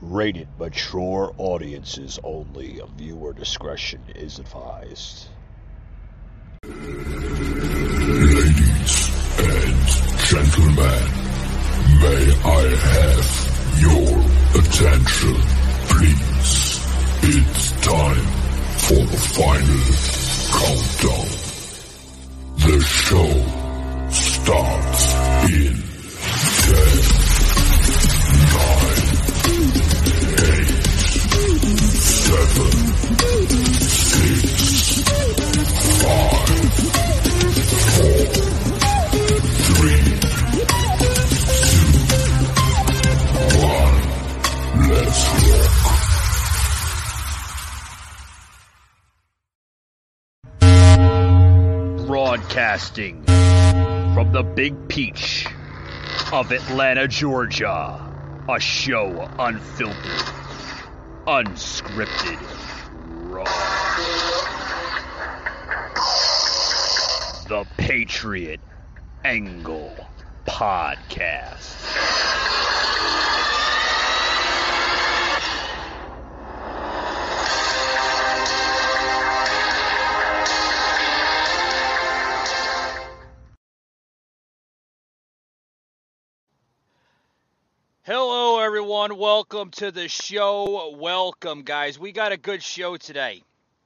Rated mature audiences only. Viewer discretion is advised. Ladies and gentlemen, may I have your attention, please? It's time for the final countdown. The show starts in 10, Broadcasting from the Big Peach of Atlanta, Georgia. A show unfiltered, unscripted, raw. The Patriot Angle Podcast. Hello, everyone. Welcome to the show. Welcome, guys. We got a good show today.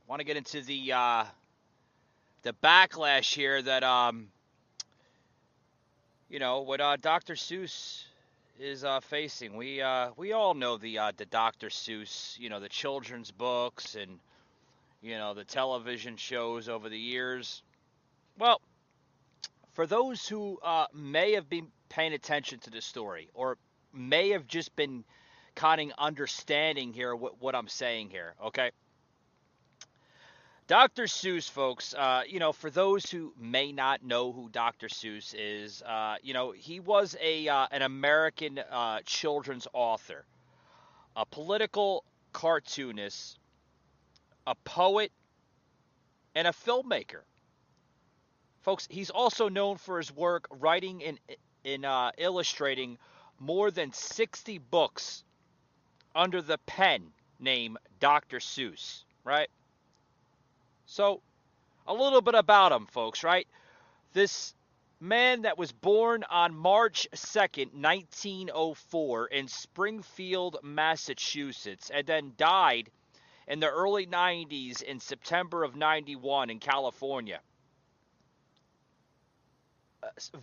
Want to get into the uh, the backlash here that um, you know what uh, Dr. Seuss is uh, facing. We uh, we all know the uh, the Dr. Seuss, you know, the children's books and you know the television shows over the years. Well, for those who uh, may have been paying attention to the story or may have just been kind of understanding here what, what I'm saying here, okay? Dr. Seuss, folks, uh, you know, for those who may not know who Dr. Seuss is, uh, you know, he was a uh, an American uh, children's author, a political cartoonist, a poet, and a filmmaker. Folks, he's also known for his work writing and in uh, illustrating more than 60 books under the pen name Dr. Seuss, right? So, a little bit about him, folks, right? This man that was born on March 2nd, 1904, in Springfield, Massachusetts, and then died in the early 90s in September of 91 in California.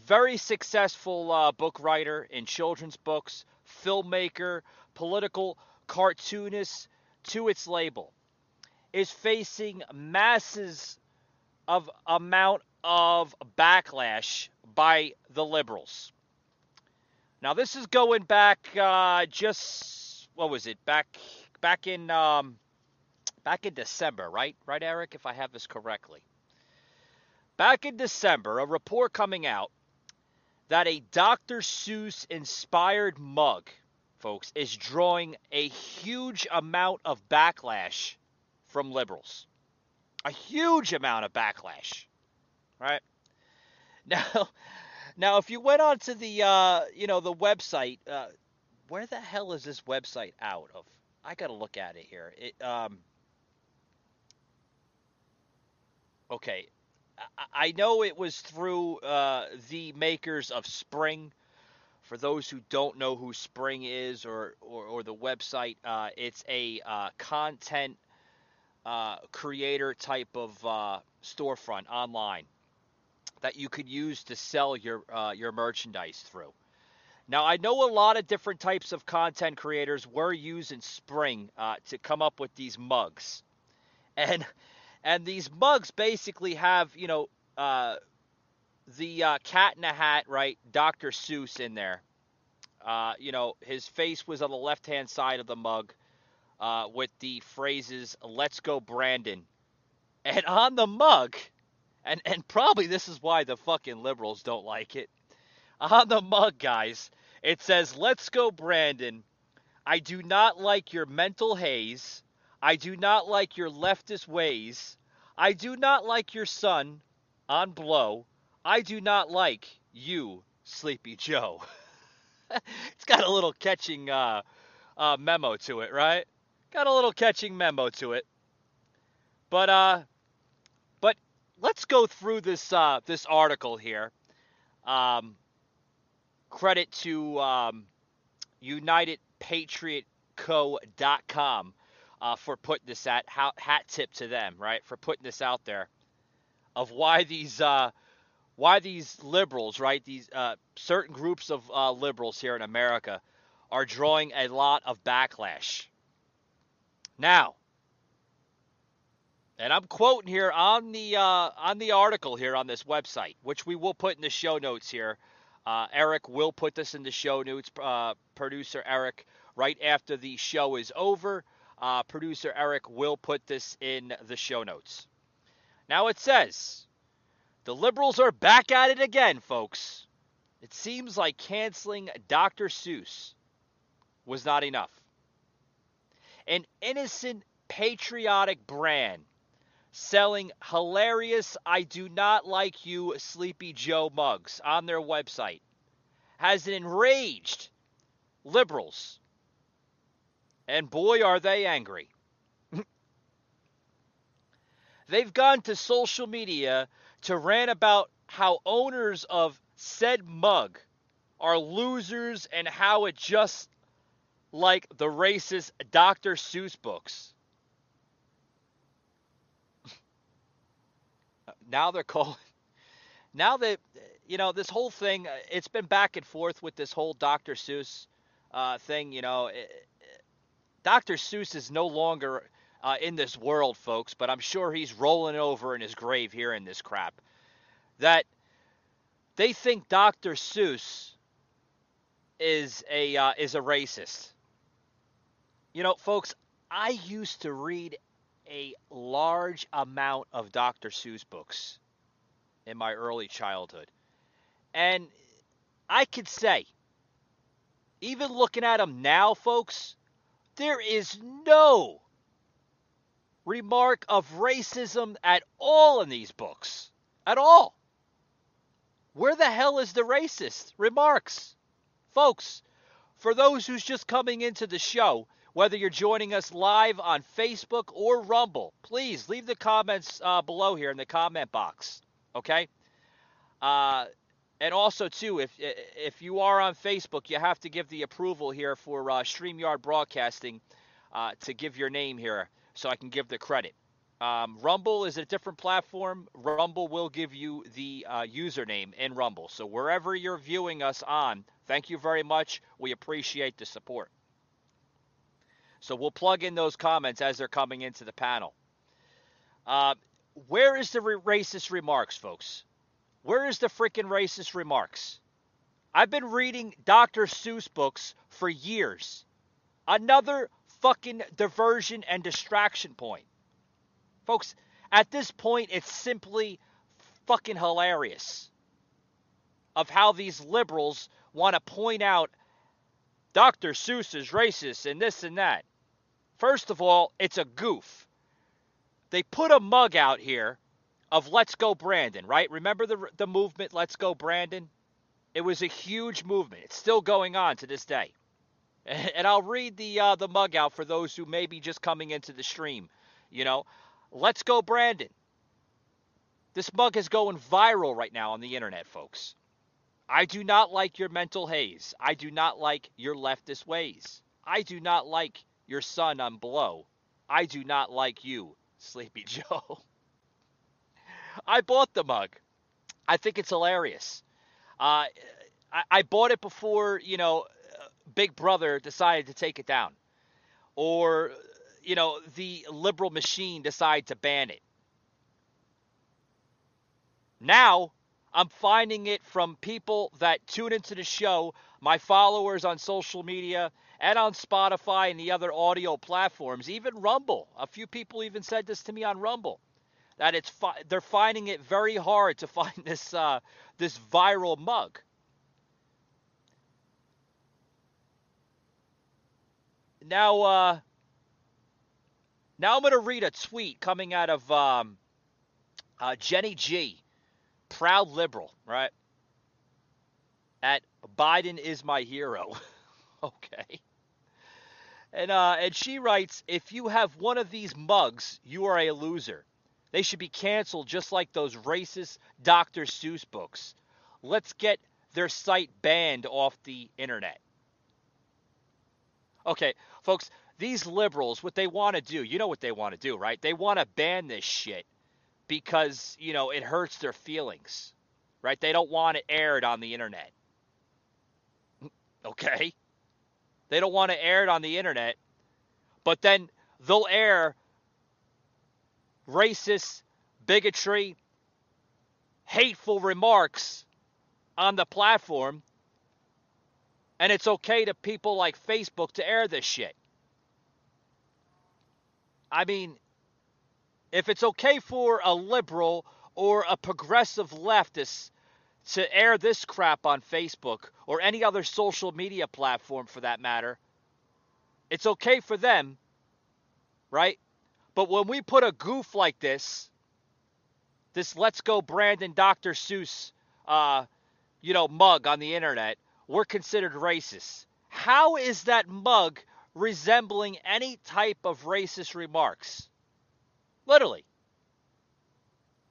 Very successful uh, book writer in children's books, filmmaker, political cartoonist to its label is facing masses of amount of backlash by the liberals. Now this is going back uh, just what was it back back in um, back in December, right? Right, Eric, if I have this correctly. Back in December, a report coming out that a Dr. Seuss inspired mug, folks, is drawing a huge amount of backlash from liberals. A huge amount of backlash. Right? Now now if you went onto the uh, you know the website, uh, where the hell is this website out of? I got to look at it here. It um Okay, I know it was through uh, the makers of Spring. For those who don't know who Spring is or, or, or the website, uh, it's a uh, content uh, creator type of uh, storefront online that you could use to sell your uh, your merchandise through. Now I know a lot of different types of content creators were using Spring to come up with these mugs, and and these mugs basically have you know uh, the uh, cat in a hat right dr seuss in there. Uh, you know his face was on the left hand side of the mug uh, with the phrases let's go brandon. And on the mug and and probably this is why the fucking liberals don't like it. On the mug guys it says let's go brandon. I do not like your mental haze I do not like your leftist ways. I do not like your son on blow. I do not like you, Sleepy Joe. it's got a little catching uh, uh, memo to it, right? Got a little catching memo to it. But uh, but let's go through this uh, this article here. Um, credit to um, UnitedPatriotCo.com uh, for putting this at hat tip to them, right? For putting this out there of why these uh, why these liberals, right? These uh, certain groups of uh, liberals here in America are drawing a lot of backlash. Now, and I'm quoting here on the uh, on the article here on this website, which we will put in the show notes here. Uh, Eric will put this in the show notes. Producer Eric, right after the show is over, uh, producer Eric will put this in the show notes. Now it says the liberals are back at it again, folks. It seems like canceling Dr. Seuss was not enough. An innocent, patriotic brand selling hilarious I do not like you Sleepy Joe mugs on their website has enraged liberals. And boy, are they angry. They've gone to social media to rant about how owners of said mug are losers and how it just like the racist Dr. Seuss books. now they're calling now that you know this whole thing it's been back and forth with this whole Dr. Seuss uh, thing, you know, it, Dr. Seuss is no longer uh, in this world, folks, but I'm sure he's rolling over in his grave here in this crap. That they think Dr. Seuss is a uh, is a racist. You know, folks, I used to read a large amount of Dr. Seuss books in my early childhood. And I could say, even looking at them now, folks, there is no remark of racism at all in these books. At all. Where the hell is the racist remarks? Folks, for those who's just coming into the show, whether you're joining us live on Facebook or Rumble, please leave the comments uh, below here in the comment box. Okay? Uh, and also too, if if you are on Facebook, you have to give the approval here for uh, Streamyard Broadcasting uh, to give your name here, so I can give the credit. Um, Rumble is a different platform. Rumble will give you the uh, username in Rumble. So wherever you're viewing us on, thank you very much. We appreciate the support. So we'll plug in those comments as they're coming into the panel. Uh, where is the racist remarks, folks? Where is the freaking racist remarks? I've been reading Dr. Seuss books for years. Another fucking diversion and distraction point. Folks, at this point, it's simply fucking hilarious of how these liberals want to point out Dr. Seuss is racist and this and that. First of all, it's a goof. They put a mug out here of Let's Go Brandon, right? Remember the the movement Let's Go Brandon? It was a huge movement. It's still going on to this day. And I'll read the uh, the mug out for those who may be just coming into the stream. You know, Let's Go Brandon. This mug is going viral right now on the internet, folks. I do not like your mental haze. I do not like your leftist ways. I do not like your son on blow. I do not like you, Sleepy Joe. I bought the mug. I think it's hilarious. Uh, I, I bought it before, you know, Big Brother decided to take it down. Or, you know, the liberal machine decided to ban it. Now, I'm finding it from people that tune into the show, my followers on social media and on Spotify and the other audio platforms, even Rumble. A few people even said this to me on Rumble that it's fi- they're finding it very hard to find this uh, this viral mug. Now, uh, now I'm going to read a tweet coming out of um, uh, Jenny G, proud liberal, right? At Biden is my hero. okay. And uh, and she writes, if you have one of these mugs, you are a loser. They should be canceled just like those racist Dr. Seuss books. Let's get their site banned off the internet. Okay, folks, these liberals, what they want to do, you know what they want to do, right? They want to ban this shit because, you know, it hurts their feelings, right? They don't want it aired on the internet. Okay? They don't want to air it on the internet, but then they'll air racist, bigotry, hateful remarks on the platform, and it's okay to people like Facebook to air this shit. I mean, if it's okay for a liberal or a progressive leftist to air this crap on Facebook or any other social media platform for that matter, it's okay for them, right? But when we put a goof like this, this Let's Go Brandon Dr. Seuss, uh, you know, mug on the internet, we're considered racist. How is that mug resembling any type of racist remarks? Literally.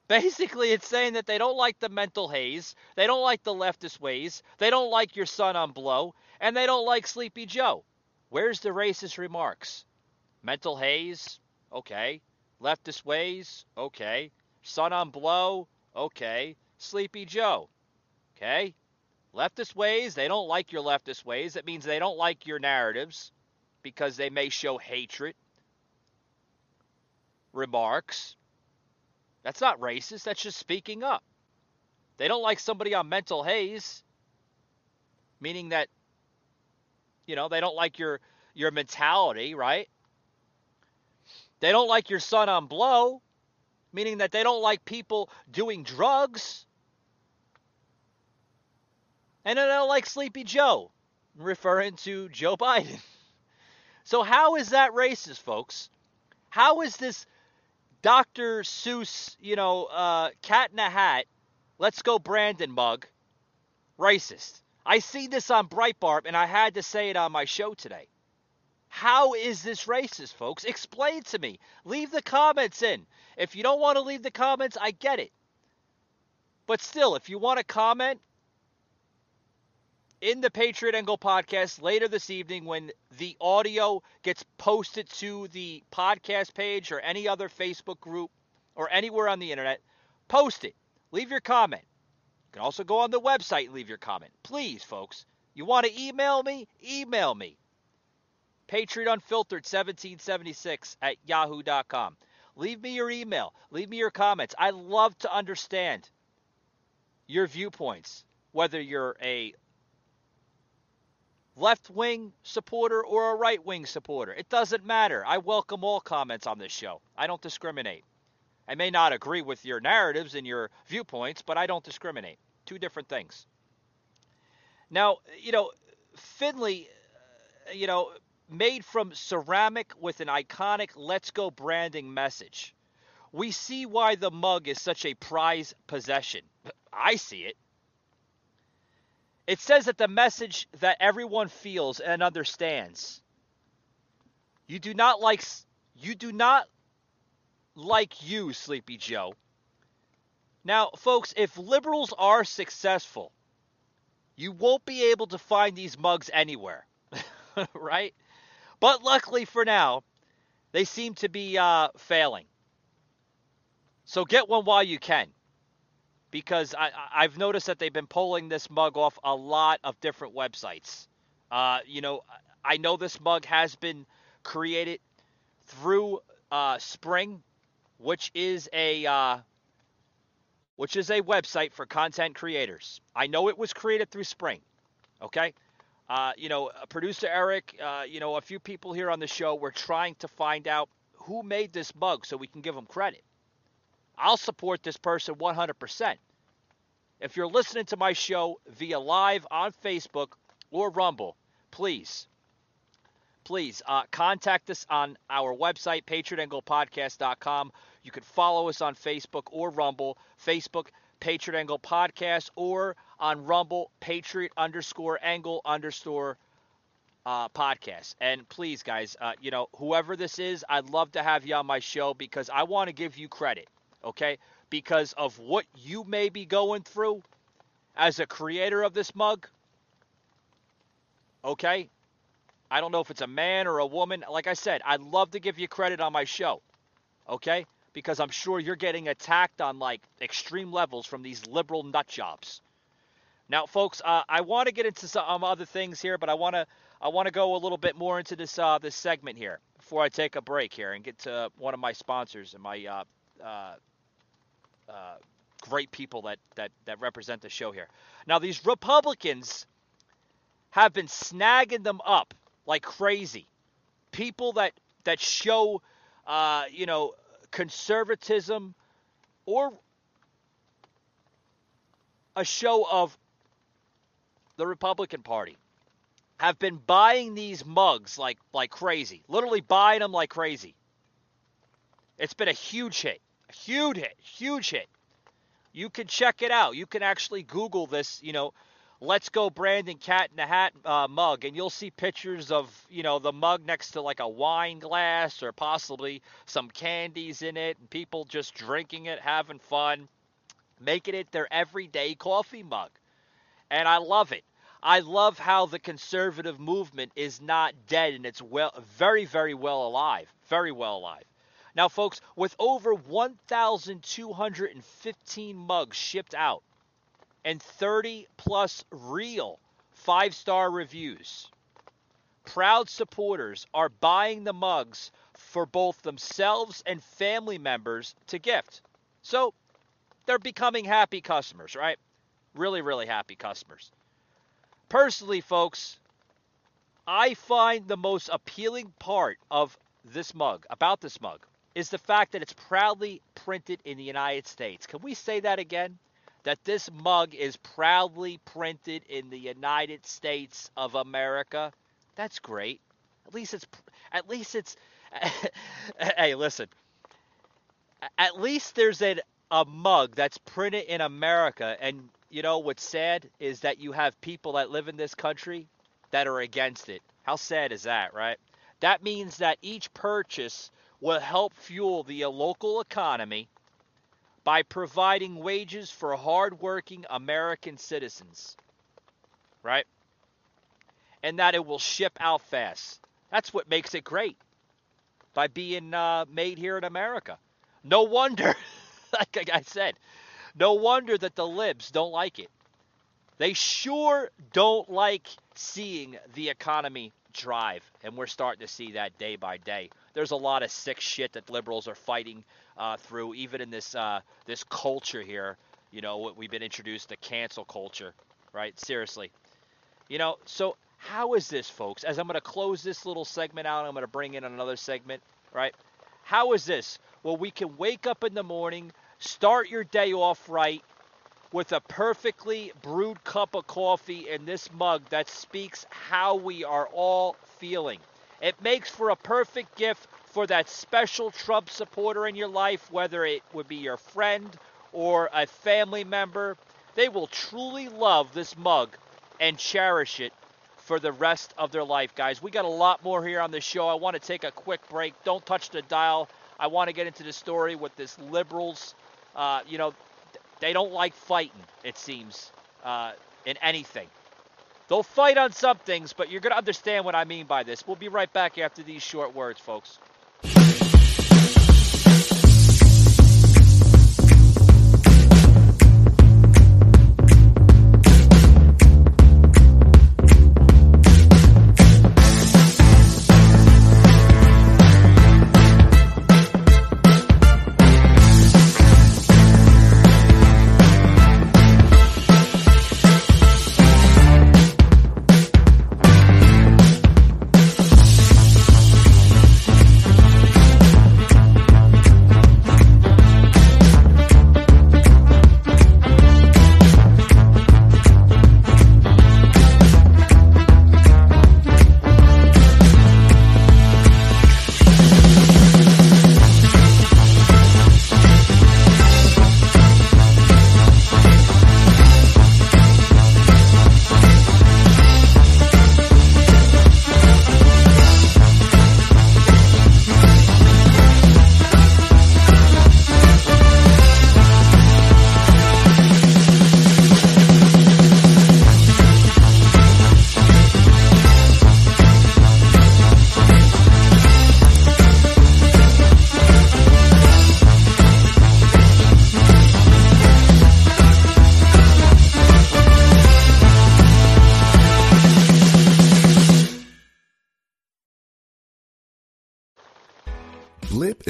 Basically, it's saying that they don't like the mental haze, they don't like the leftist ways, they don't like your son on blow, and they don't like Sleepy Joe. Where's the racist remarks? Mental haze? Okay. Leftist ways? Okay. Son on blow? Okay. Sleepy Joe? Okay. Leftist ways? They don't like your leftist ways. That means they don't like your narratives because they may show hatred. Remarks? That's not racist. That's just speaking up. They don't like somebody on mental haze, meaning that, you know, they don't like your your mentality, right? They don't like your son on blow, meaning that they don't like people doing drugs. And they don't like Sleepy Joe, referring to Joe Biden. So, how is that racist, folks? How is this Dr. Seuss, you know, uh, cat in a hat, let's go Brandon mug, racist. I see this on Breitbart and I had to say it on my show today. How is this racist, folks? Explain to me. Leave the comments in. If you don't want to leave the comments, I get it. But still, if you want to comment, in the Patriot Angle podcast later this evening when the audio gets posted to the podcast page or any other Facebook group or anywhere on the internet. Post it. Leave your comment. You can also go on the website and leave your comment. Please, folks. You want to email me? Email me. Patriot Unfiltered 1776 at yahoo.com. Leave me your email. Leave me your comments. I love to understand your viewpoints, whether you're a left wing supporter or a right wing supporter. It doesn't matter. I welcome all comments on this show. I don't discriminate. I may not agree with your narratives and your viewpoints, but I don't discriminate. Two different things. Now, you know, Finley, uh, you know, made from ceramic with an iconic Let's Go Brandon message. We see why the mug is such a prized possession. I see it. It says that the message that everyone feels and understands. You do not like you do not like you, Sleepy Joe. Now, folks, if liberals are successful, you won't be able to find these mugs anywhere, right? But luckily for now, they seem to be uh, failing. So get one while you can because I, I've noticed that they've been pulling this mug off a lot of different websites. Uh, you know, I know this mug has been created through uh, Spring, which is a uh, which is a website for content creators. I know it was created through Spring. Okay. Uh, you know, producer Eric, uh, you know, a few people here on the show were trying to find out who made this mug so we can give them credit. I'll support this person 100%. If you're listening to my show via live on Facebook or Rumble, please, please uh, contact us on our website, patriotanglepodcast.com. You can follow us on Facebook or Rumble. Facebook, Patriot Angle Podcast, or on Rumble, Patriot underscore Angle underscore uh, podcast. And please, guys, uh, you know, whoever this is, I'd love to have you on my show because I want to give you credit, okay? Because of what you may be going through as a creator of this mug, okay? I don't know if it's a man or a woman. Like I said, I'd love to give you credit on my show, okay? Because I'm sure you're getting attacked on like extreme levels from these liberal nut jobs. Now, folks, uh, I want to get into some other things here, but I want to I want to go a little bit more into this uh, this segment here before I take a break here and get to one of my sponsors and my uh, uh, uh, great people that, that that represent the show here. Now, these Republicans have been snagging them up like crazy. People that that show, uh, you know, conservatism or a show of the Republican Party have been buying these mugs like like crazy, literally buying them like crazy. It's been a huge hit, a huge hit, huge hit. You can check it out. You can actually Google this, you know, "Let's Go Brandon Cat in the Hat" uh, mug, and you'll see pictures of you know the mug next to like a wine glass or possibly some candies in it, and people just drinking it, having fun, making it their everyday coffee mug, and I love it. I love how the conservative movement is not dead and it's well very very well alive, very well alive. Now folks, with over 1215 mugs shipped out and 30 plus real 5-star reviews, proud supporters are buying the mugs for both themselves and family members to gift. So, they're becoming happy customers, right? Really really happy customers. Personally, folks, I find the most appealing part of this mug, about this mug, is the fact that it's proudly printed in the United States. Can we say that again? That this mug is proudly printed in the United States of America. That's great. At least it's at least it's hey, listen. At least there's a a mug that's printed in America and you know what's sad is that you have people that live in this country that are against it. How sad is that, right? That means that each purchase will help fuel the local economy by providing wages for hardworking American citizens, right? And that it will ship out fast. That's what makes it great by being uh, made here in America. No wonder, like I said, no wonder that the libs don't like it. They sure don't like seeing the economy drive, and we're starting to see that day by day. There's a lot of sick shit that liberals are fighting uh, through, even in this uh, this culture here. You know, we've been introduced to cancel culture, right? Seriously, you know. So how is this, folks? As I'm going to close this little segment out, I'm going to bring in another segment, right? How is this? Well, we can wake up in the morning, Start your day off right with a perfectly brewed cup of coffee in this mug that speaks how we are all feeling. It makes for a perfect gift for that special Trump supporter in your life, whether it would be your friend or a family member. They will truly love this mug and cherish it for the rest of their life, guys. We got a lot more here on the show. I want to take a quick break. Don't touch the dial. I want to get into the story with this liberals uh, you know, they don't like fighting, it seems, uh, in anything. They'll fight on some things, but you're going to understand what I mean by this. We'll be right back after these short words, folks.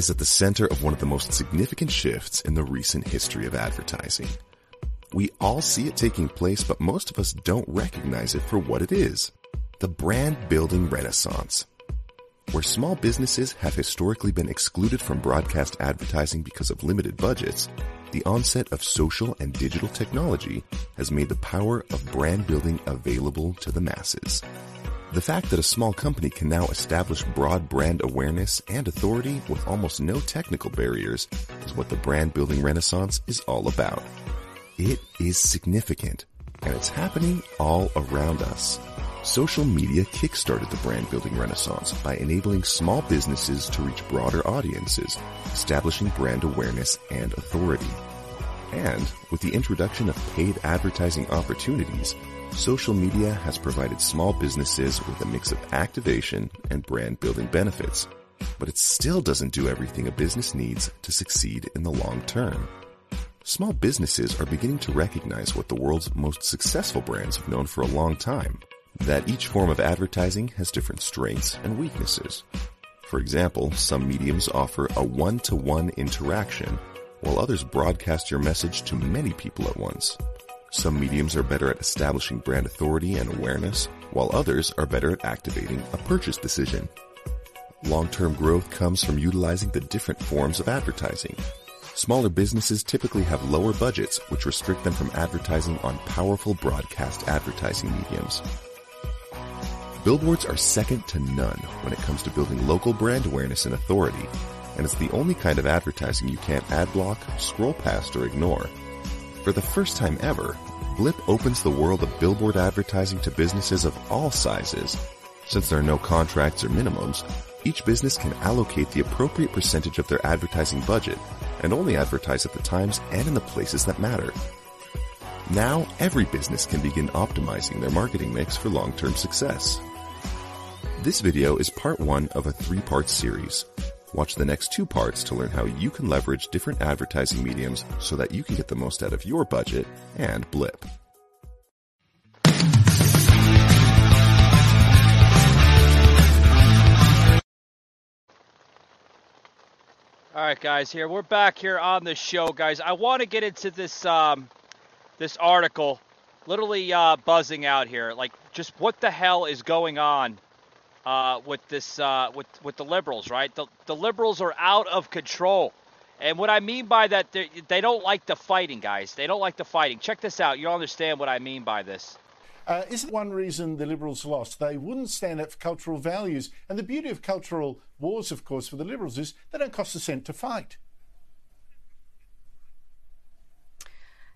Is at the center of one of the most significant shifts in the recent history of advertising. We all see it taking place, but most of us don't recognize it for what it is. The brand building renaissance. Where small businesses have historically been excluded from broadcast advertising because of limited budgets, the onset of social and digital technology has made the power of brand building available to the masses. The fact that a small company can now establish broad brand awareness and authority with almost no technical barriers is what the brand building renaissance is all about. It is significant, and it's happening all around us. Social media kickstarted the brand building renaissance by enabling small businesses to reach broader audiences, establishing brand awareness and authority. And with the introduction of paid advertising opportunities, social media has provided small businesses with a mix of activation and brand building benefits. But it still doesn't do everything a business needs to succeed in the long term. Small businesses are beginning to recognize what the world's most successful brands have known for a long time, that each form of advertising has different strengths and weaknesses. For example, some mediums offer a one-to-one interaction, while others broadcast your message to many people at once. Some mediums are better at establishing brand authority and awareness, while others are better at activating a purchase decision. Long-term growth comes from utilizing the different forms of advertising. Smaller businesses typically have lower budgets, which restrict them from advertising on powerful broadcast advertising mediums. Billboards are second to none when it comes to building local brand awareness and authority, and it's the only kind of advertising you can't ad block, scroll past, or ignore. For the first time ever, Blip opens the world of billboard advertising to businesses of all sizes. Since there are no contracts or minimums, each business can allocate the appropriate percentage of their advertising budget and only advertise at the times and in the places that matter. Now, every business can begin optimizing their marketing mix for long-term success. This video is part one of a three-part series. Watch the next two parts to learn how you can leverage different advertising mediums so that you can get the most out of your budget and Blip. All right, guys. Here we're back here on the show, guys. I want to get into this um, this article, literally uh, buzzing out here. Like, just what the hell is going on uh, with this uh, with with the liberals? Right, the the liberals are out of control. And what I mean by that, they, don't like the fighting, guys. They don't like the fighting. Check this out. You'll understand what I mean by this. Uh, isn't one reason the Liberals lost? They wouldn't stand up for cultural values. And the beauty of cultural wars, of course, for the Liberals is they don't cost a cent to fight.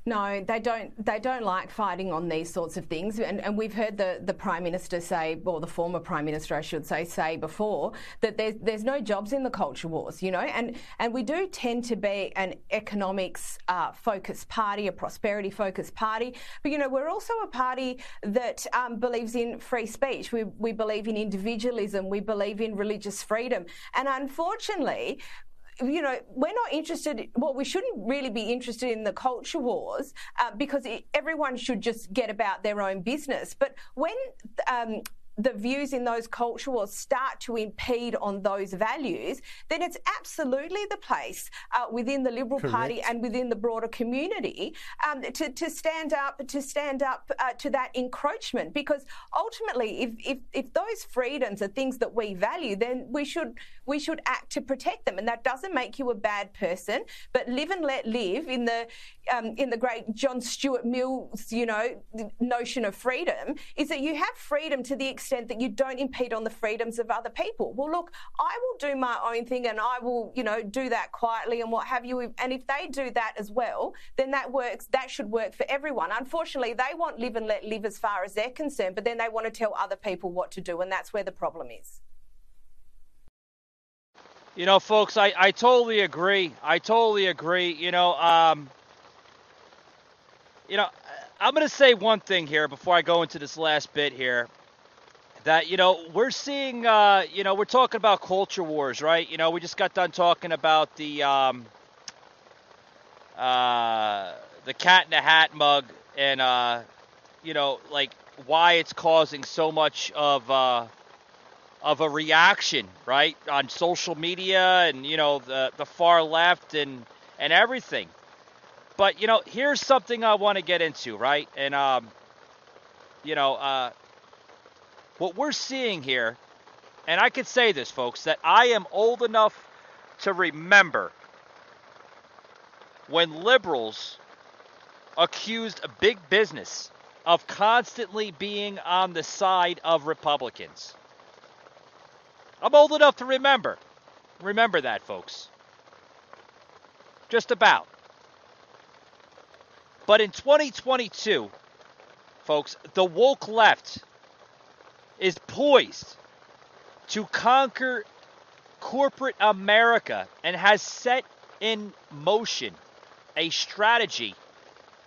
No, they don't. They don't like fighting on these sorts of things, and, and we've heard the, the prime minister say, or the former prime minister, I should say, say before that there's there's no jobs in the culture wars, you know, and and we do tend to be an economics uh, focused party, a prosperity focused party, but you know we're also a party that um, believes in free speech. We we believe in individualism. We believe in religious freedom, and unfortunately, you know, we're not interested. Well, we shouldn't really be interested in the culture wars uh, because it, everyone should just get about their own business. But when um, the views in those culture wars start to impede on those values, then it's absolutely the place uh, within the Liberal Correct. Party and within the broader community um, to, to stand up to stand up uh, to that encroachment. Because ultimately, if, if if those freedoms are things that we value, then we should we should act to protect them, and that doesn't make you a bad person. But live and let live in the um, in the great John Stuart Mill's you know notion of freedom is that you have freedom to the extent extent that you don't impede on the freedoms of other people. Well, look, I will do my own thing and I will, you know, do that quietly and what have you. And if they do that as well, then that works. That should work for everyone. Unfortunately, they want live and let live as far as they're concerned, but then they want to tell other people what to do. And that's where the problem is. You know, folks, I, I totally agree. I totally agree. You know, um, you know, I'm going to say one thing here before I go into this last bit here that you know we're seeing uh, you know we're talking about culture wars right you know we just got done talking about the um, uh, the cat in the hat mug and uh, you know like why it's causing so much of uh, of a reaction, right, on social media and you know the the far left and and everything. But you know, here's something I want to get into, right? And um, you know, uh, what we're seeing here, and I could say this, folks, that I am old enough to remember when liberals accused big business of constantly being on the side of Republicans. I'm old enough to remember. Remember that, folks. Just about. But in 2022, folks, the woke left is poised to conquer corporate America and has set in motion a strategy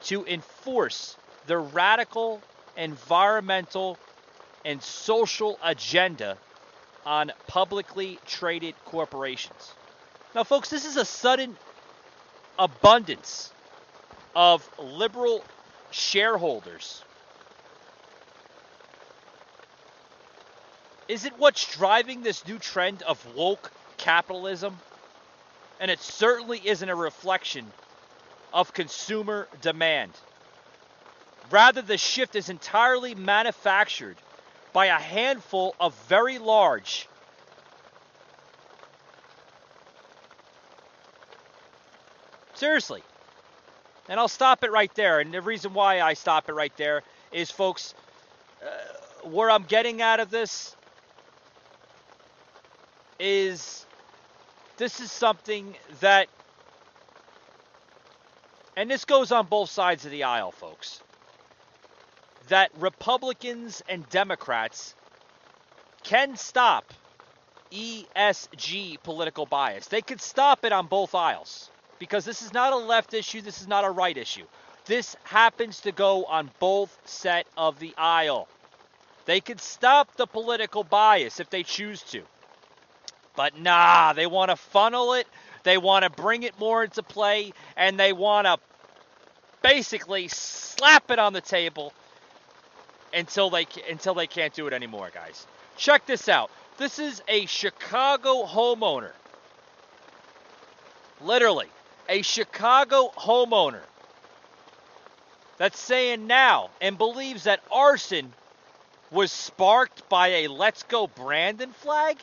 to enforce the radical environmental and social agenda on publicly traded corporations. Now, folks, this is a sudden abundance of liberal shareholders. Is it what's driving this new trend of woke capitalism? And it certainly isn't a reflection of consumer demand. Rather, the shift is entirely manufactured by a handful of very large seriously and i'll stop it right there and the reason why i stop it right there is folks uh, where i'm getting out of this is this is something that and this goes on both sides of the aisle folks that Republicans and Democrats can stop ESG political bias. They could stop it on both aisles because this is not a left issue, this is not a right issue. This happens to go on both set of the aisle. They could stop the political bias if they choose to. But nah, they want to funnel it, they want to bring it more into play, and they want to basically slap it on the table until they until they can't do it anymore, guys. Check this out. This is a Chicago homeowner. Literally, a Chicago homeowner that's saying now and believes that arson was sparked by a Let's Go Brandon flag?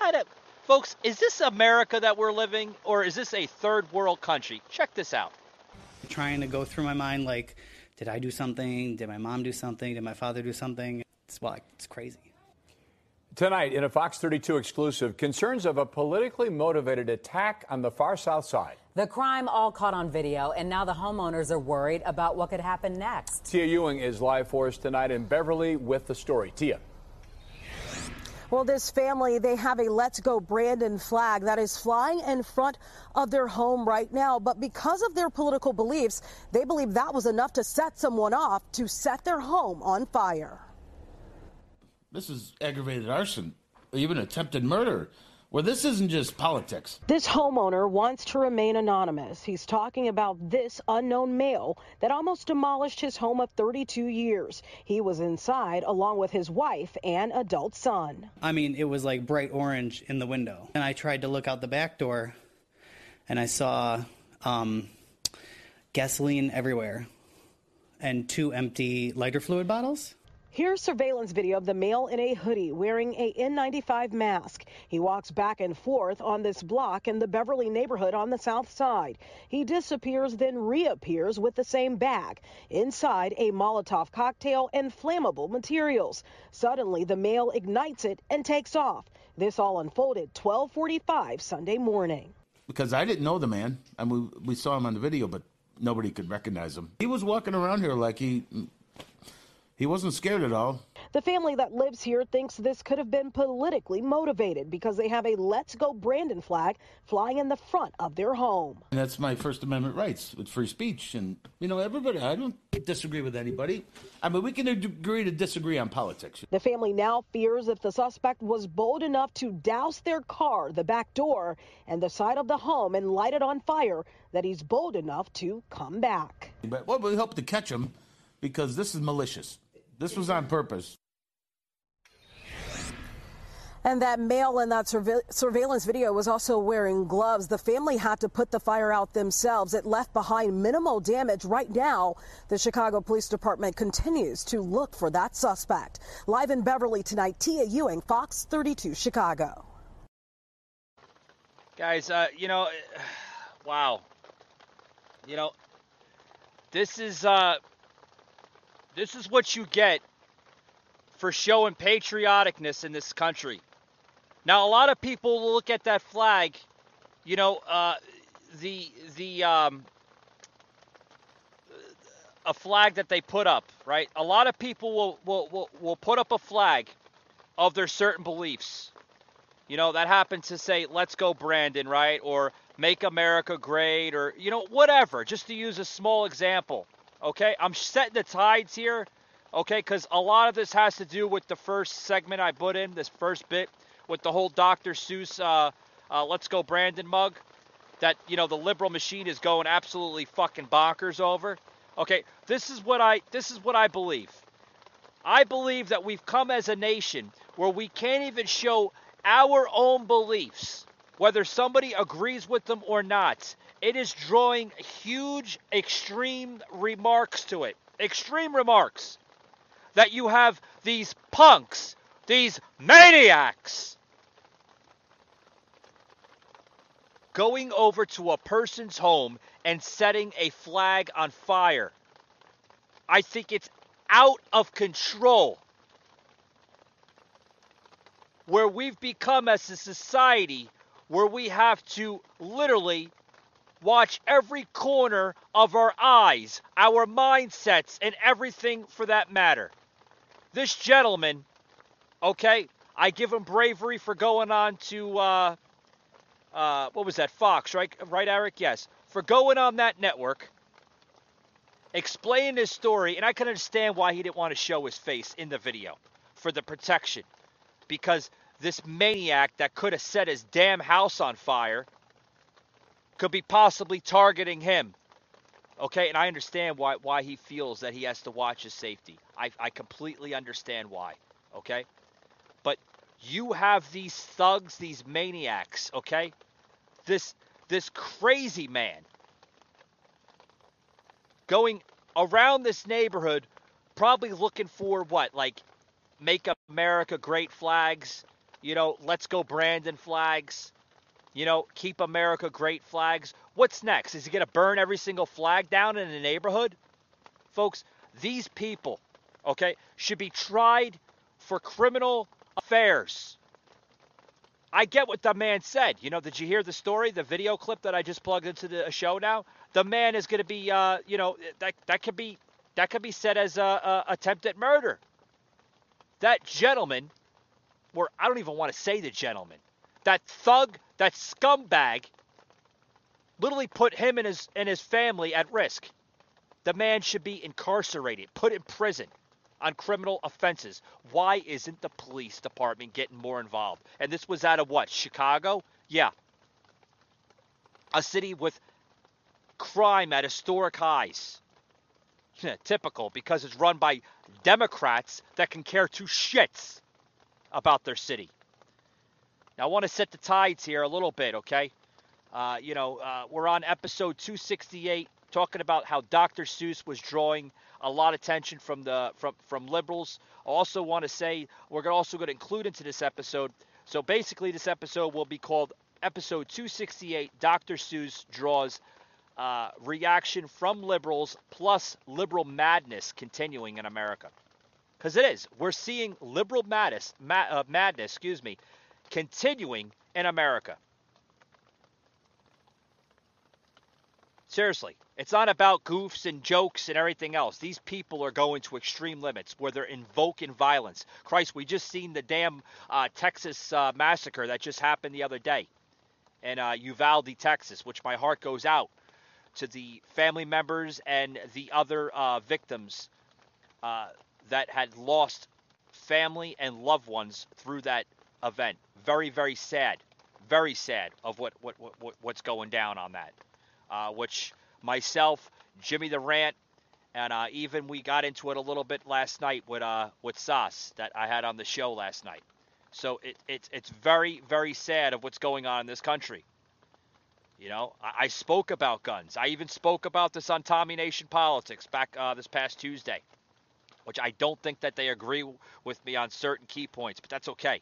Kind of, folks, is this America that we're living or is this a third world country? Check this out. Trying to go through my mind like, did I do something? Did my mom do something? Did my father do something? It's well, it's crazy. Tonight, in a Fox 32 exclusive, concerns of a politically motivated attack on the far south side. The crime all caught on video, and now the homeowners are worried about what could happen next. Tia Ewing is live for us tonight in Beverly with the story. Tia. Well, this family, they have a Let's Go Brandon flag that is flying in front of their home right now. But because of their political beliefs, they believe that was enough to set someone off to set their home on fire. This is aggravated arson, even attempted murder. Well, this isn't just politics. This homeowner wants to remain anonymous. He's talking about this unknown male that almost demolished his home of 32 years. He was inside along with his wife and adult son. I mean, it was like bright orange in the window. And I tried to look out the back door and I saw um, gasoline everywhere and two empty lighter fluid bottles. Here's surveillance video of the male in a hoodie wearing a N95 mask. He walks back and forth on this block in the Beverly neighborhood on the south side. He disappears, then reappears with the same bag. Inside, a Molotov cocktail and flammable materials. Suddenly, the male ignites it and takes off. This all unfolded 1245 Sunday morning. Because I didn't know the man. I mean, we saw him on the video, but nobody could recognize him. He was walking around here like he he wasn't scared at all. The family that lives here thinks this could have been politically motivated because they have a Let's Go Brandon flag flying in the front of their home. And that's my First Amendment rights with free speech. And, you know, everybody, I don't disagree with anybody. I mean, we can agree to disagree on politics. The family now fears if the suspect was bold enough to douse their car, the back door, and the side of the home and light it on fire, that he's bold enough to come back. But well, we hope to catch him because this is malicious. This was on purpose. And that male in that surve- surveillance video was also wearing gloves. The family had to put the fire out themselves. It left behind minimal damage. Right now, the Chicago Police Department continues to look for that suspect. Live in Beverly tonight, Tia Ewing, Fox 32 Chicago. Guys, uh, you know, wow. You know, this is uh, this is what you get for showing patrioticness in this country. Now, a lot of people look at that flag, you know, uh, the the um, a flag that they put up, right? A lot of people will will will, will put up a flag of their certain beliefs. You know, that happens to say, let's go, Brandon, right? Or make America great, or, you know, whatever, just to use a small example. Okay? I'm setting the tides here, okay? Because a lot of this has to do with the first segment I put in, this first bit, with the whole Dr. Seuss, uh, uh, let's go, Brandon mug, that, you know, the liberal machine is going absolutely fucking bonkers over. Okay, this is what I this is what I believe. I believe that we've come as a nation where we can't even show our own beliefs, whether somebody agrees with them or not. It is drawing huge, extreme remarks to it. Extreme remarks. That you have these punks, these maniacs, going over to a person's home and setting a flag on fire. I think it's out of control where we've become as a society where we have to literally watch every corner of our eyes, our mindsets, and everything for that matter. This gentleman, okay, I give him bravery for going on to, uh, uh, what was that, Fox, right, right, Eric? Yes. For going on that network, explaining his story, and I can understand why he didn't want to show his face in the video for the protection because this maniac that could have set his damn house on fire could be possibly targeting him. Okay, and I understand why why he feels that he has to watch his safety. I, I completely understand why. Okay? But you have these thugs, these maniacs, okay? This this crazy man going around this neighborhood probably looking for what? Like make America great flags, you know, let's go Brandon flags, you know, keep America great flags. What's next? Is he going to burn every single flag down in the neighborhood? Folks, these people, okay, should be tried for criminal affairs. I get what the man said. You know, did you hear the story, the video clip that I just plugged into the show now? The man is going to be, uh, you know, that that could be that could be said as a, a attempted murder. That gentleman, or I don't even want to say the gentleman, that thug, that scumbag, literally put him and his and his family at risk. The man should be incarcerated, put in prison on criminal offenses. Why isn't the police department getting more involved? And this was out of what? Chicago? Yeah. A city with crime at historic highs. Typical because it's run by Democrats that can care two shits about their city. Now, I want to set the tides here a little bit, okay? Uh, you know, uh, we're on episode 268 talking about how Dr. Seuss was drawing a lot of attention from the from from liberals. I also want to say we're also going to include into this episode. So basically, this episode will be called episode 268. Dr. Seuss draws uh, reaction from liberals plus liberal madness continuing in America. Because it is. We're seeing liberal madness, ma- uh, madness, excuse me, continuing in America. Seriously, it's not about goofs and jokes and everything else. These people are going to extreme limits where they're invoking violence. Christ, we just seen the damn uh, Texas uh, massacre that just happened the other day in uh, Uvalde, Texas, which my heart goes out to the family members and the other uh, victims uh, that had lost family and loved ones through that event. Very, very sad. Very sad of what, what, what what's going down on that uh, which myself, Jimmy the Rant, and uh, even we got into it a little bit last night with uh, with Sauce that I had on the show last night. So it, it, it's very, very sad of what's going on in this country. You know, I, I spoke about guns. I even spoke about this on Tommy Nation Politics back uh, this past Tuesday, which I don't think that they agree with me on certain key points, but that's okay.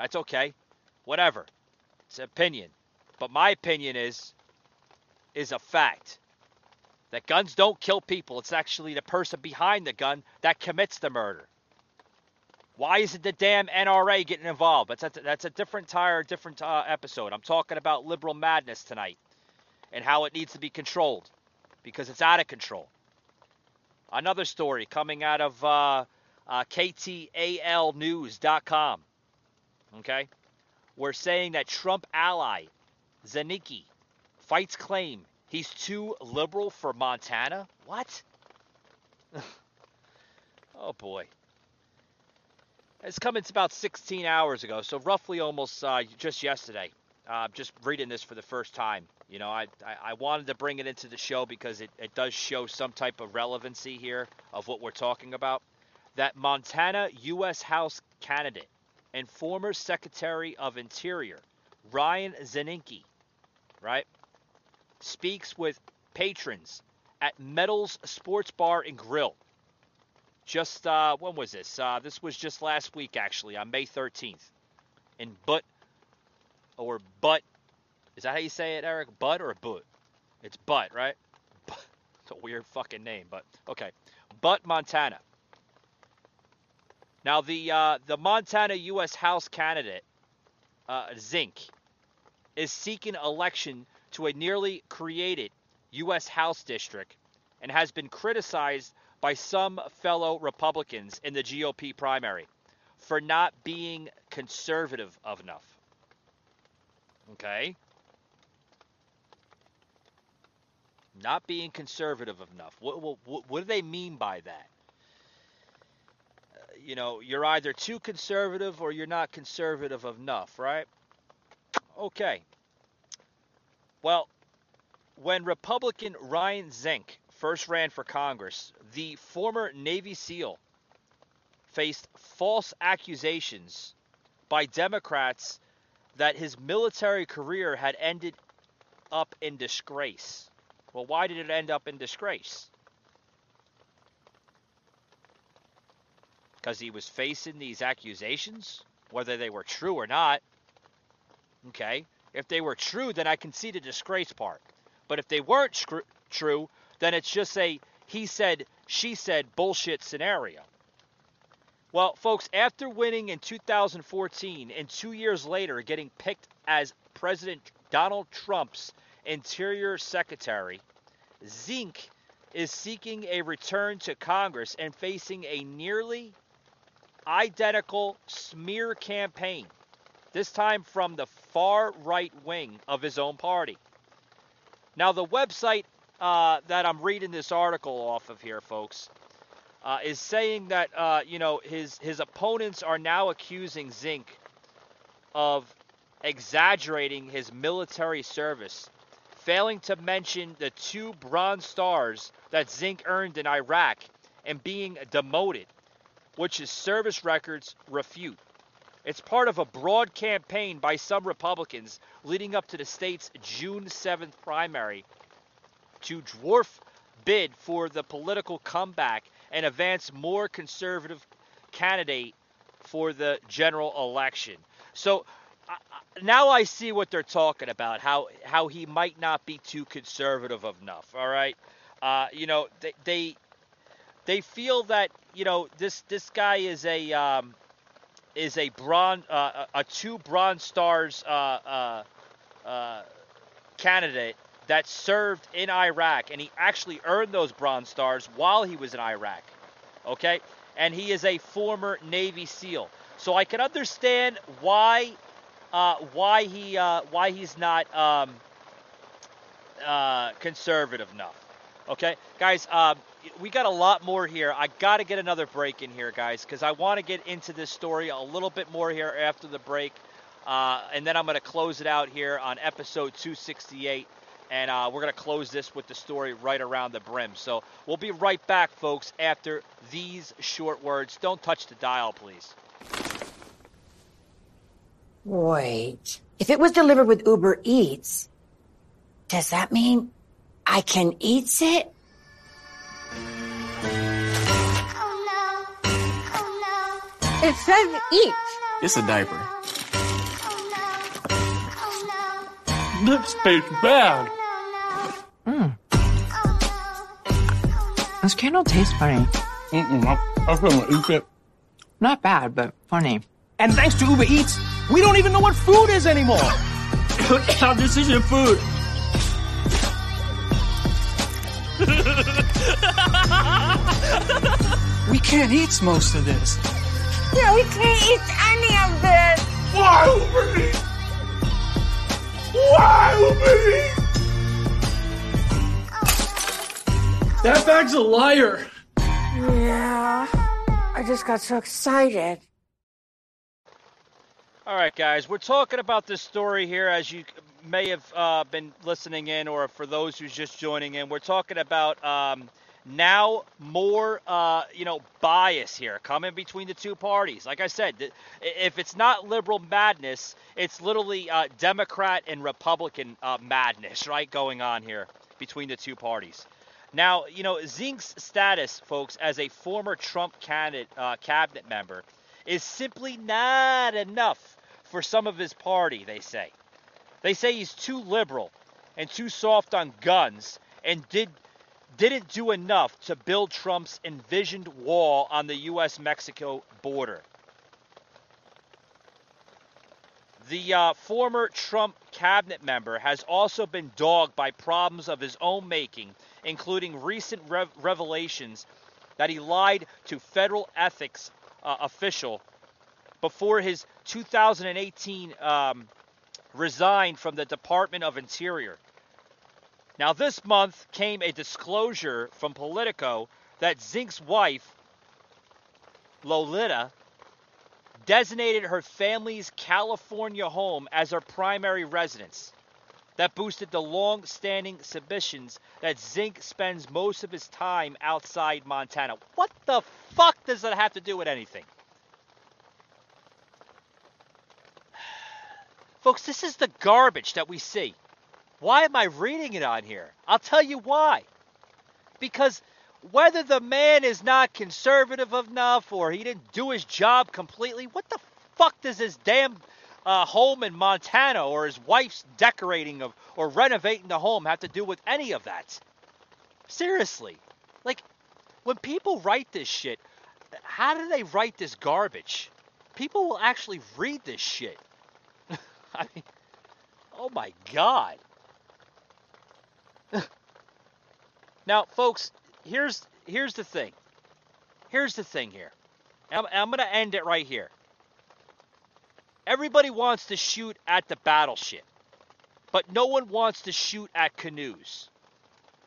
That's okay. Whatever. It's an opinion. But my opinion is is a fact that guns don't kill people. It's actually the person behind the gun that commits the murder. Why isn't the damn NRA getting involved? That's a, that's a different tire, different uh, episode. I'm talking about liberal madness tonight and how it needs to be controlled because it's out of control. Another story coming out of uh, uh, KTALnews.com. Okay, we're saying that Trump ally Zinke fights claim he's too liberal for Montana. What? oh boy. It's coming about 16 hours ago, so roughly almost uh, just yesterday. Uh, just reading this for the first time. You know, I, I, I wanted to bring it into the show because it, it does show some type of relevancy here of what we're talking about. That Montana U.S. House candidate and former Secretary of Interior Ryan Zinke, right, speaks with patrons at Metals Sports Bar and Grill just uh, when was this? Uh, this was just last week, actually, on May 13th, in Butt or Butt. Is that how you say it, Eric? Butt or Butt? It's Butt, right? It's a weird fucking name, but okay. Butt, Montana. Now the uh, the Montana U.S. House candidate uh, Zinke is seeking election to a nearly created U.S. House district and has been criticized by some fellow Republicans in the GOP primary for not being conservative enough. Okay? Not being conservative enough. What, what, what do they mean by that? You know, you're either too conservative or you're not conservative enough, right? Okay. Well, when Republican Ryan Zinke first ran for Congress, the former Navy SEAL faced false accusations by Democrats that his military career had ended up in disgrace. Well, why did it end up in disgrace? Because he was facing these accusations, whether they were true or not. Okay. If they were true, then I can see the disgrace part. But if they weren't true, then it's just a he said, she said bullshit scenario. Well, folks, after winning in 2014 and two years later getting picked as President Donald Trump's Interior Secretary, Zinke is seeking a return to Congress and facing a nearly identical smear campaign, this time from the far right wing of his own party. Now, the website uh, that I'm reading this article off of here, folks, uh, is saying that uh, you know his his opponents are now accusing Zinke of exaggerating his military service, failing to mention the two Bronze Stars that Zinke earned in Iraq and being demoted, which his service records refute. It's part of a broad campaign by some Republicans leading up to the state's June 7th primary to dwarf bid for the political comeback and advance more conservative candidate for the general election. So uh, now I see what they're talking about. How how he might not be too conservative enough. All right, uh, you know they, they they feel that you know this this guy is a um, is a bronze uh, a two bronze stars uh, uh, uh candidate that served in Iraq, and he actually earned those Bronze Stars while he was in Iraq. Okay? And he is a former Navy SEAL. So I can understand why uh, why he uh, why he's not um, uh, conservative enough. Okay, guys, um, we got a lot more here. I got to get another break in here, guys, because I want to get into this story a little bit more here after the break, uh, and then I'm going to close it out here on episode 268 and uh, we're going to close this with the story right around the brim. So we'll be right back, folks, after these short words. Don't touch the dial, please. Wait. If it was delivered with Uber Eats, does that mean I can eat it? It says eat. It's a diaper. This tastes bad. Mm. This candle tastes funny. Mm-mm, I, I gonna eat it. Not bad, but funny. And thanks to Uber Eats, we don't even know what food is anymore. this isn't food. we can't eat most of this. Yeah, we can't eat any of this. Why Uber Why Uber That bag's a liar. Yeah. I just got so excited. All right, guys, we're talking about this story here, as you may have uh, been listening in, or for those who's just joining in. We're talking about um, now more, uh, you know, bias here coming between the two parties. Like I said, if it's not liberal madness, it's literally uh, Democrat and Republican uh, madness, right, going on here between the two parties. Now, you know, Zinke's status, folks, as a former Trump candidate, uh, cabinet member, is simply not enough for some of his party, they say. They say he's too liberal and too soft on guns and did didn't do enough to build Trump's envisioned wall on the US Mexico border. The uh, former Trump cabinet member has also been dogged by problems of his own making, including recent rev- revelations that he lied to federal ethics uh, official before his 2018 um, resigned from the Department of Interior. Now, this month came a disclosure from Politico that Zinke's wife, Lolita, designated her family's California home as her primary residence. That boosted the long standing suspicions that Zinke spends most of his time outside Montana. What the fuck does that have to do with anything? Folks, this is the garbage that we see. Why am I reading it on here? I'll tell you why. Because whether the man is not conservative enough or he didn't do his job completely, what the fuck does his damn uh, home in Montana or his wife's decorating of or renovating the home have to do with any of that? Seriously. Like, when people write this shit, how do they write this garbage? People will actually read this shit. I mean, oh my God. now, folks, here's here's the thing. Here's the thing here. I'm, I'm going to end it right here. Everybody wants to shoot at the battleship, but no one wants to shoot at canoes.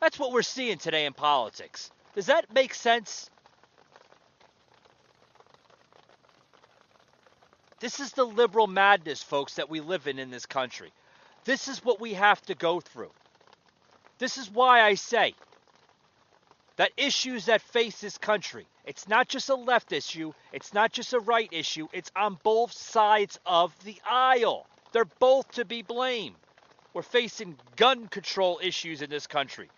That's what we're seeing today in politics. Does that make sense? This is the liberal madness, folks, that we live in in this country. This is what we have to go through. This is why I say that issues that face this country, it's not just a left issue, it's not just a right issue, it's on both sides of the aisle. They're both to be blamed. We're facing gun control issues in this country.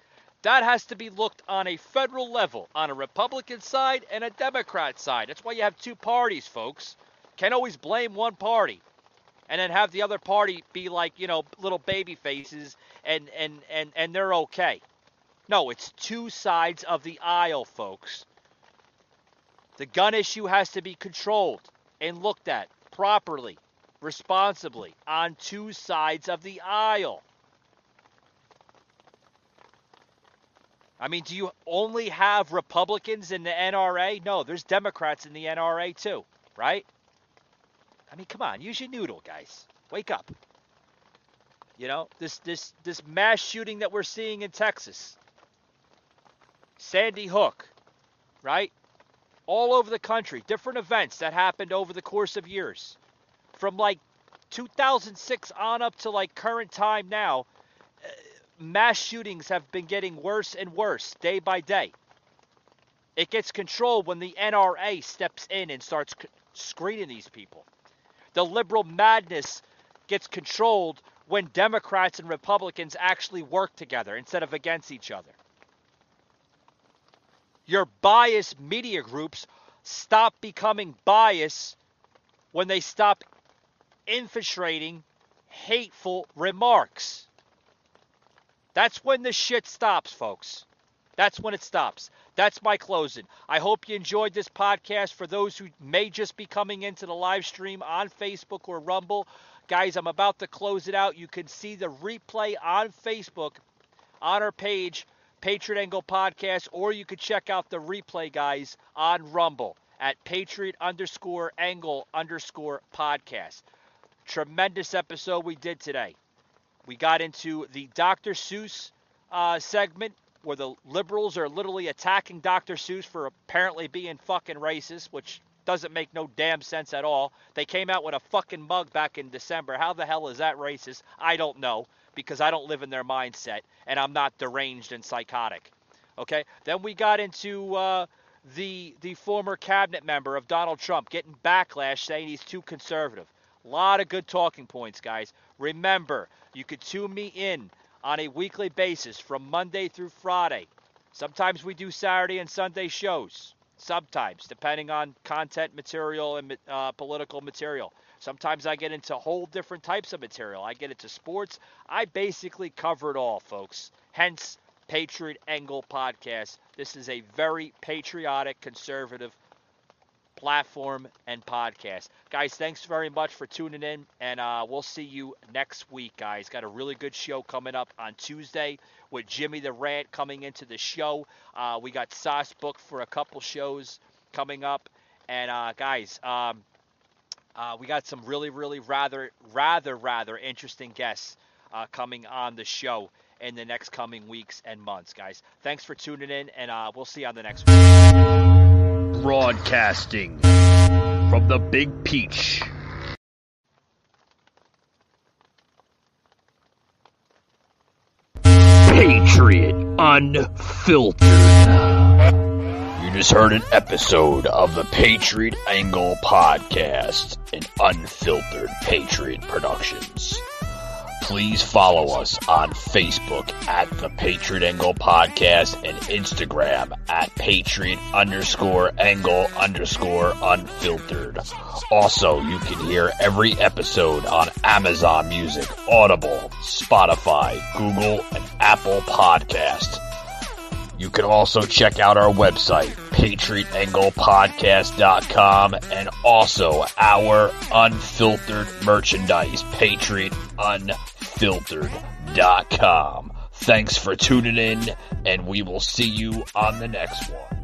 That has to be looked on a federal level, on a Republican side and a Democrat side. That's why you have two parties, folks. Can't always blame one party and then have the other party be like, you know, little baby faces and and and and they're okay. No, it's two sides of the aisle, folks. The gun issue has to be controlled and looked at properly, responsibly on two sides of the aisle. I mean, do you only have Republicans in the NRA? No, there's Democrats in the NRA too, right? I mean, come on, use your noodle, guys. Wake up. You know, this this this mass shooting that we're seeing in Texas. Sandy Hook, right? All over the country, different events that happened over the course of years. From like 2006 on up to like current time now, uh, mass shootings have been getting worse and worse day by day. It gets controlled when the NRA steps in and starts screening these people. The liberal madness gets controlled when Democrats and Republicans actually work together instead of against each other. Your biased media groups stop becoming biased when they stop infiltrating hateful remarks. That's when the shit stops, folks. That's when it stops. That's my closing. I hope you enjoyed this podcast. For those who may just be coming into the live stream on Facebook or Rumble, guys, I'm about to close it out. You can see the replay on Facebook on our page, Patriot Angle Podcast, or you could check out the replay, guys, on Rumble at Patriot underscore Angle underscore podcast. Tremendous episode we did today. We got into the Dr. Seuss uh, segment where the liberals are literally attacking Dr. Seuss for apparently being fucking racist, which doesn't make no damn sense at all. They came out with a fucking mug back in December. How the hell is that racist? I don't know because I don't live in their mindset and I'm not deranged and psychotic. Okay? Then we got into uh, the the former cabinet member of Donald Trump getting backlash saying he's too conservative. A lot of good talking points, guys. Remember, you could tune me in on a weekly basis from Monday through Friday. Sometimes we do Saturday and Sunday shows. Sometimes, depending on content material and uh, political material. Sometimes I get into whole different types of material. I get into sports. I basically cover it all, folks. Hence, Patriot Angle Podcast. This is a very patriotic, conservative platform and podcast. Guys, thanks very much for tuning in, and uh, we'll see you next week, guys. Got a really good show coming up on Tuesday with Jimmy the Rant coming into the show. Uh, we got Sauce booked for a couple shows coming up, and uh, guys, um, uh, we got some really, really rather, rather, rather interesting guests uh, coming on the show in the next coming weeks and months, guys. Thanks for tuning in, and uh, we'll see you on the next one. Broadcasting from the Big Peach. Patriot Unfiltered. You just heard an episode of the Patriot Angle Podcast, an unfiltered Patriot Productions please follow us on Facebook at the Patriot Angle Podcast and Instagram at Patriot underscore Angle underscore Unfiltered. Also, you can hear every episode on Amazon Music, Audible, Spotify, Google, and Apple Podcast. You can also check out our website, patriotanglepodcast.com, and also our unfiltered merchandise, Patriot Unfiltered.com. Thanks for tuning in, and we will see you on the next one.